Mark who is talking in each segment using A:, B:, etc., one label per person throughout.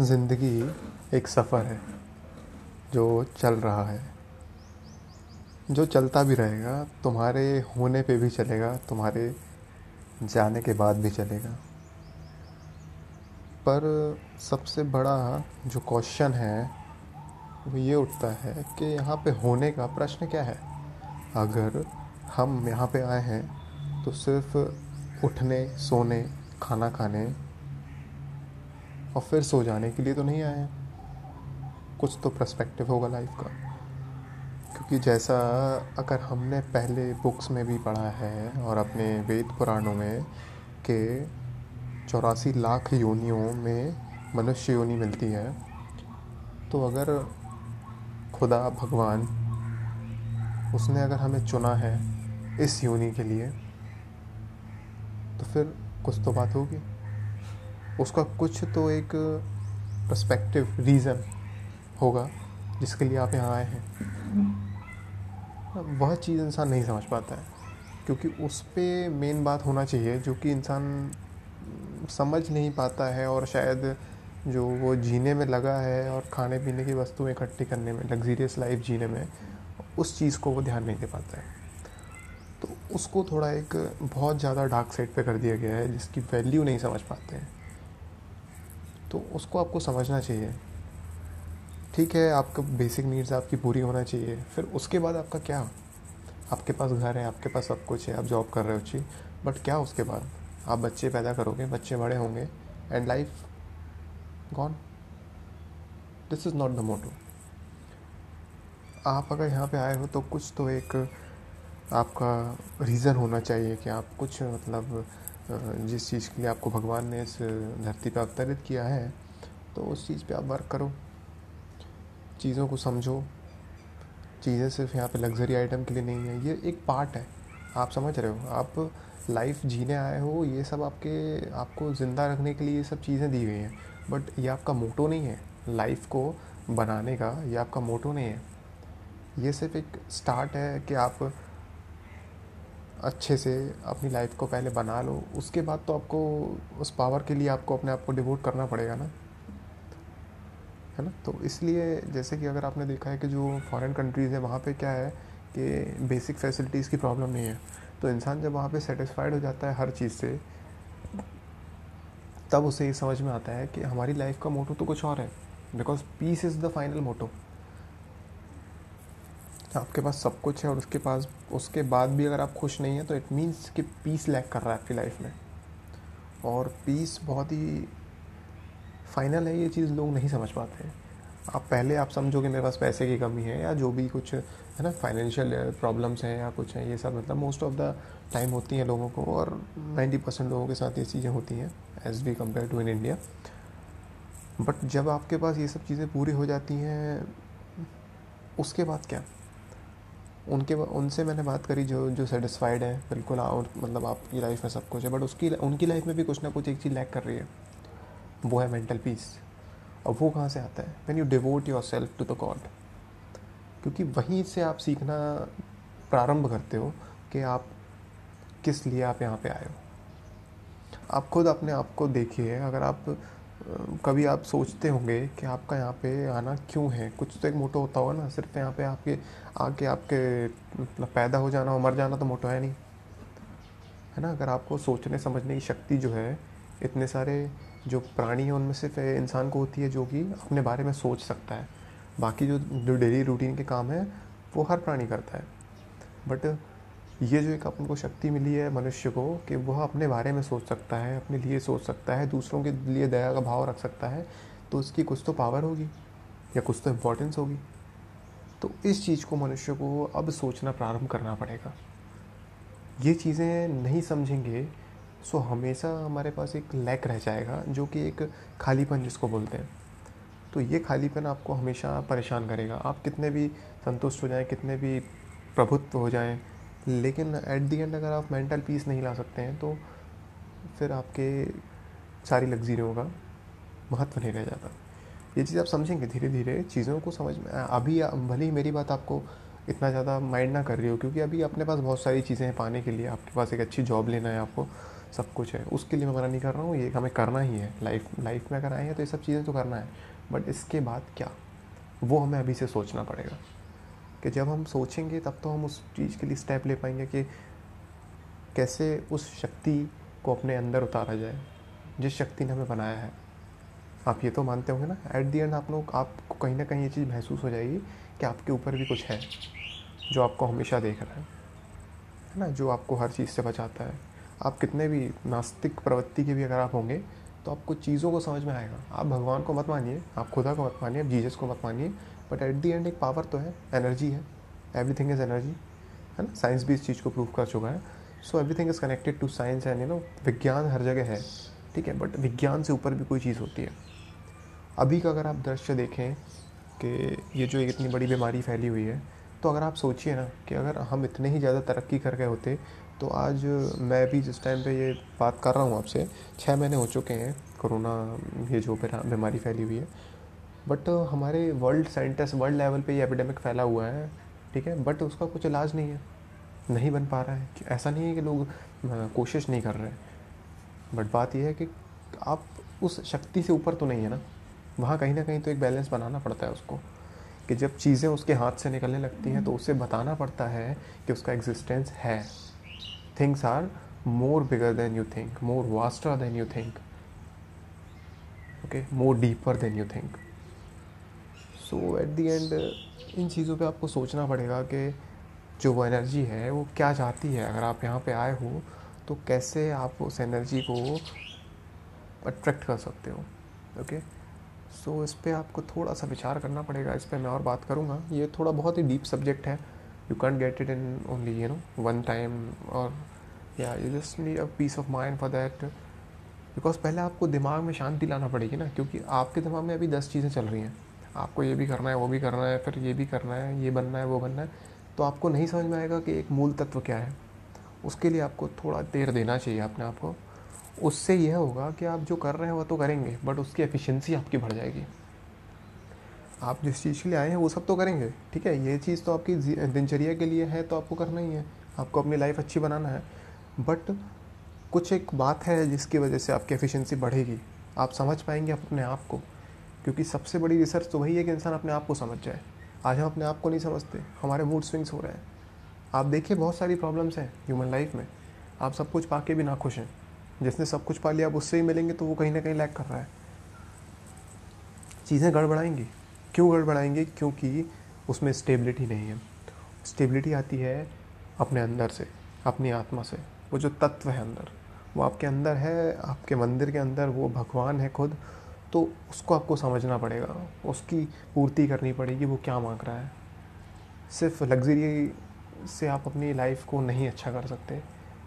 A: ज़िंदगी एक सफ़र है, जो चल रहा है। जो चलता भी रहेगा, तुम्हारे होने पे भी चलेगा, तुम्हारे जाने के बाद भी चलेगा। पर सबसे बड़ा जो क्वेश्चन है, वो ये उठता है कि यहाँ पे होने का प्रश्न क्या है? अगर हम यहाँ पे आए हैं तो सिर्फ़ उठने, सोने, खाना खाने और फिर सो जाने के लिए तो नहीं आए हैं। कुछ तो प्रस्पेक्टिव होगा लाइफ का। क्योंकि जैसा अगर हमने पहले बुक्स में भी पढ़ा है और अपने वेद पुराणों में कि चौरासी लाख योनियों में मनुष्य योनि मिलती है तो अगर खुदा, भगवान उसने अगर हमें चुना है इस योनि के लिए तो फिर कुछ तो बात होगी। उसका कुछ तो एक प्रस्पेक्टिव रीज़न होगा, जिसके लिए आप यहाँ आए हैं। वह चीज़ इंसान नहीं समझ पाता है, क्योंकि उस पर मेन बात होना चाहिए, जो कि इंसान समझ नहीं पाता है, और शायद जो वो जीने में लगा है, और खाने पीने की वस्तुएँ इकट्ठी करने में लग्जीरियस लाइफ जीने में, उस चीज़ को वो ध्यान नहीं दे पाता है। तो उसको थोड़ा एक बहुत ज़्यादा डार्क साइड पे कर दिया गया है, जिसकी वैल्यू नहीं समझ पाते हैं। तो उसको आपको समझना चाहिए। ठीक है, आपका बेसिक नीड्स आपकी पूरी होना चाहिए। फिर उसके बाद आपका क्या? आपके पास घर है, आपके पास सब कुछ है, आप जॉब कर रहे हो अच्छी बट क्या उसके बाद? आप बच्चे पैदा करोगे, बच्चे बड़े होंगे and life gone this is not the motto आप अगर यहाँ पे आए हो तो कुछ तो एक आपका रीज़न होना चाहिए कि आप कुछ मतलब जिस चीज़ के लिए आपको भगवान ने इस धरती पर अवतरित किया है तो उस चीज़ पे आप वर्क करो। चीज़ों को समझो। चीज़ें सिर्फ़ यहाँ पे लग्जरी आइटम के लिए नहीं है, ये एक पार्ट है। आप समझ रहे हो? आप लाइफ जीने आए हो, ये सब आपके, आपको ज़िंदा रखने के लिए ये सब चीज़ें दी हुई हैं। बट ये आपका मोटो नहीं है लाइफ को बनाने का, ये आपका मोटो नहीं है। ये सिर्फ़ एक स्टार्ट है कि आप अच्छे से अपनी लाइफ को पहले बना लो। उसके बाद तो आपको उस पावर के लिए आपको अपने आप को डिवोट करना पड़ेगा ना। है ना? तो इसलिए जैसे कि अगर आपने देखा है कि जो फॉरेन कंट्रीज़ है, वहाँ पे क्या है कि बेसिक फैसिलिटीज़ की प्रॉब्लम नहीं है। तो इंसान जब वहाँ पे सेटिस्फाइड हो जाता है हर चीज़ से, तब उसे ये समझ में आता है कि हमारी लाइफ का मोटो तो कुछ और है। Because peace is the final motto आपके पास सब कुछ है और उसके पास, उसके बाद भी अगर आप खुश नहीं हैं तो इट मीन्स कि पीस लैक कर रहा है आपकी लाइफ में। और पीस बहुत ही फाइनल है, ये चीज़ लोग नहीं समझ पाते। हैं आप पहले आप समझो कि मेरे पास पैसे की कमी है या जो भी कुछ, है ना फाइनेंशियल प्रॉब्लम्स हैं या कुछ हैं, ये सब मतलब मोस्ट ऑफ़ द टाइम होती हैं लोगों को और 90 परसेंट लोगों के साथ ये चीज़ें होती हैं as we compare to in India but जब आपके पास ये सब चीज़ें पूरी हो जाती हैं, उसके बाद क्या? उनके उनसे मैंने बात करी जो जो सेटिस्फाइड है, बिल्कुल और मतलब आपकी लाइफ में सब कुछ है बट उसकी, उनकी लाइफ में भी कुछ ना कुछ एक चीज़ लैक कर रही है। वो है मेंटल पीस और वो कहाँ से आता है? When you devote yourself to the God क्योंकि वहीं से आप सीखना प्रारंभ करते हो कि आप किस लिए आप यहाँ पे आए हो। आप खुद अपने आप को देखिए, अगर आप कभी आप सोचते होंगे कि आपका यहाँ पे आना क्यों है? कुछ तो एक मोटो होता होगा ना, सिर्फ़ यहाँ पे आपके आके आपके मतलब पैदा हो जाना और मर जाना तो मोटो है नहीं। है ना? अगर आपको सोचने, समझने की शक्ति जो है, इतने सारे जो प्राणी हैं, उनमें सिर्फ़ इंसान को होती है जो कि अपने बारे में सोच सकता है। बाकी जो जो डेली रूटीन के काम है, वो हर प्राणी करता है। बट ये जो एक अपन को शक्ति मिली है मनुष्य को कि वह अपने बारे में सोच सकता है, अपने लिए सोच सकता है, दूसरों के लिए दया का भाव रख सकता है तो उसकी कुछ तो पावर होगी या कुछ तो इम्पोर्टेंस होगी। तो इस चीज़ को मनुष्य को अब सोचना, प्रारंभ करना पड़ेगा। ये चीज़ें नहीं समझेंगे, सो हमेशा हमारे पास एक लैक रह जाएगा, जो कि एक खालीपन जिसको बोलते हैं। तो ये खालीपन आपको हमेशा परेशान करेगा। आप कितने भी संतुष्ट हो जाएँ, कितने भी प्रभुत्व हो जाएँ लेकिन एट दी एंड अगर आप मेंटल पीस नहीं ला सकते हैं तो फिर आपके सारी लग्जरियों का महत्व नहीं रह जाता। ये चीज़ आप समझेंगे धीरे धीरे चीज़ों को समझ में अभी भले ही मेरी बात आपको इतना ज़्यादा माइंड ना कर रही हो, क्योंकि अभी अपने पास बहुत सारी चीज़ें हैं पाने के लिए, आपके पास एक अच्छी जॉब लेना है आपको, सब कुछ है, उसके लिए मैं मना नहीं कर रहा हूँ, ये हमें करना ही है लाइफ लाइफ में अगर आए हैं तो ये सब चीज़ें तो करना है बट इसके बाद क्या? वो हमें अभी से सोचना पड़ेगा। कि जब हम सोचेंगे, तब तो हम उस चीज़ के लिए स्टेप ले पाएँगे कि कैसे उस शक्ति को अपने अंदर उतारा जाए, जिस शक्ति ने हमें बनाया है। आप ये तो मानते होंगे ना एट दी एंड आप लोग, आपको कहीं ना कहीं ये चीज़ महसूस हो जाएगी कि आपके ऊपर भी कुछ है, जो आपको हमेशा देख रहा है। है ना? जो आपको हर चीज़ से बचाता है। आप कितने भी नास्तिक प्रवृत्ति के भी अगर आप होंगे तो आपको चीज़ों को समझ में आएगा। आप भगवान को मत मानिए, आप खुदा को मत मानिए, आप जीजस को मत मानिए बट एट दी एंड एक पावर तो है एनर्जी है एवरीथिंग इज़ एनर्जी है ना? साइंस भी इस चीज़ को प्रूव कर चुका है। So everything is connected to science and you know विज्ञान हर जगह है, ठीक है? बट विज्ञान से ऊपर भी कोई चीज़ होती है। अभी का अगर आप दृश्य देखें कि ये जो इतनी बड़ी बीमारी फैली हुई है तो अगर आप सोचिए ना कि अगर हम इतने ही ज़्यादा तरक्की कर गए होते तो आज मैं भी जिस टाइम पे ये बात कर रहा हूँ आपसे छः महीने हो चुके हैं कोरोना, ये जो बीमारी फैली हुई है। बट हमारे वर्ल्ड साइंटिस्ट वर्ल्ड लेवल पे ये एपिडेमिक फैला हुआ है, ठीक है? बट उसका कुछ इलाज नहीं है। नहीं बन पा रहा है। ऐसा नहीं है कि लोग कोशिश नहीं कर रहे। बट बात यह है कि आप उस शक्ति से ऊपर तो नहीं है ना? वहाँ कहीं ना कहीं तो एक बैलेंस बनाना पड़ता है उसको। कि जब चीज़ें उसके हाथ से निकलने लगती हैं तो उसे बताना पड़ता है कि उसका एग्जिस्टेंस है। Things are more bigger than you think more vaster than you think okay more deeper than you think so at the end इन चीज़ों पे आपको सोचना पड़ेगा कि जो वो एनर्जी है वो क्या चाहती है? अगर आप यहाँ पे आए हो तो कैसे आप उस एनर्जी को अट्रैक्ट कर सकते हो? ओके सो so, इस पर आपको थोड़ा सा विचार करना पड़ेगा। इस पर मैं और बात करूँगा। ये थोड़ा बहुत ही डीप सब्जेक्ट है। You can't get it in only you know one time और या you just need a peace of mind for that because पहले आपको दिमाग में शांति लाना पड़ेगी ना क्योंकि आपके दिमाग में अभी दस चीज़ें चल रही हैं। आपको ये भी करना है, वो भी करना है, फिर ये भी करना है, ये बनना है, वो बनना है तो आपको नहीं समझ में आएगा कि एक मूल तत्व क्या है। उसके लिए आपको थोड़ा देर देना चाहिए अपने आप को। उससे यह होगा कि आप जो कर रहे हैं, वो तो करेंगे बट उसकी एफिशिएंसी आपकी बढ़ जाएगी। आप जिस चीज़ के लिए आए हैं, वो सब तो करेंगे, ठीक है? ये चीज़ तो आपकी दिनचर्या के लिए है तो आपको करना ही है। आपको अपनी लाइफ अच्छी बनाना है। बट कुछ एक बात है जिसकी वजह से आपकी एफिशिएंसी बढ़ेगी। आप समझ पाएँगे अपने आप को। क्योंकि सबसे बड़ी रिसर्च तो वही है कि इंसान अपने आप को समझ जाए। आज हम अपने आप को नहीं समझते, हमारे मूड स्विंग्स हो रहे हैं। आप देखिए, बहुत सारी प्रॉब्लम्स हैं ह्यूमन लाइफ में। आप सब कुछ पा के भी ना खुश हैं। जिसने सब कुछ पा लिया आप उससे ही मिलेंगे तो वो कहीं ना कहीं लैक कर रहा है। चीज़ें गड़बड़ाएँगी। क्यों गड़बड़ाएँगी? क्योंकि उसमें स्टेबिलिटी नहीं है। स्टेबिलिटी आती है अपने अंदर से, अपनी आत्मा से। वो जो तत्व है अंदर, वो आपके अंदर है, आपके मंदिर के अंदर, वो भगवान है खुद तो उसको आपको समझना पड़ेगा। उसकी पूर्ति करनी पड़ेगी, वो क्या मांग रहा है। सिर्फ़ लग्जरी से आप अपनी लाइफ को नहीं अच्छा कर सकते।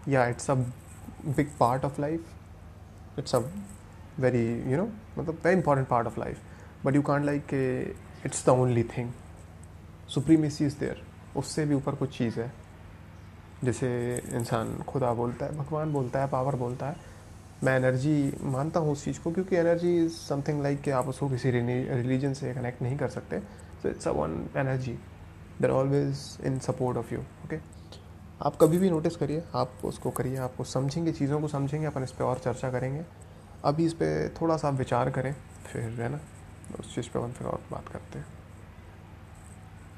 A: या it's a big part of life it's a very you know मतलब very important part of life but you can't like के it's the only thing supremacy is there उससे भी ऊपर कुछ चीज़ है। जैसे इंसान खुदा बोलता है, भगवान बोलता है पावर बोलता है। मैं एनर्जी मानता हूँ उस चीज़ को, क्योंकि एनर्जी इज़ समथिंग लाइक कि आप उसको किसी रिलीजन से कनेक्ट नहीं कर सकते। So it's a one energy there always in support of you okay आप कभी भी नोटिस करिए, आप उसको करिए आपको समझेंगे, चीज़ों को समझेंगे, अपन इस पर और चर्चा करेंगे। अभी इस पर थोड़ा सा आप विचार करें, फिर है ना, उस चीज़ पर अपन फिर और बात करते हैं।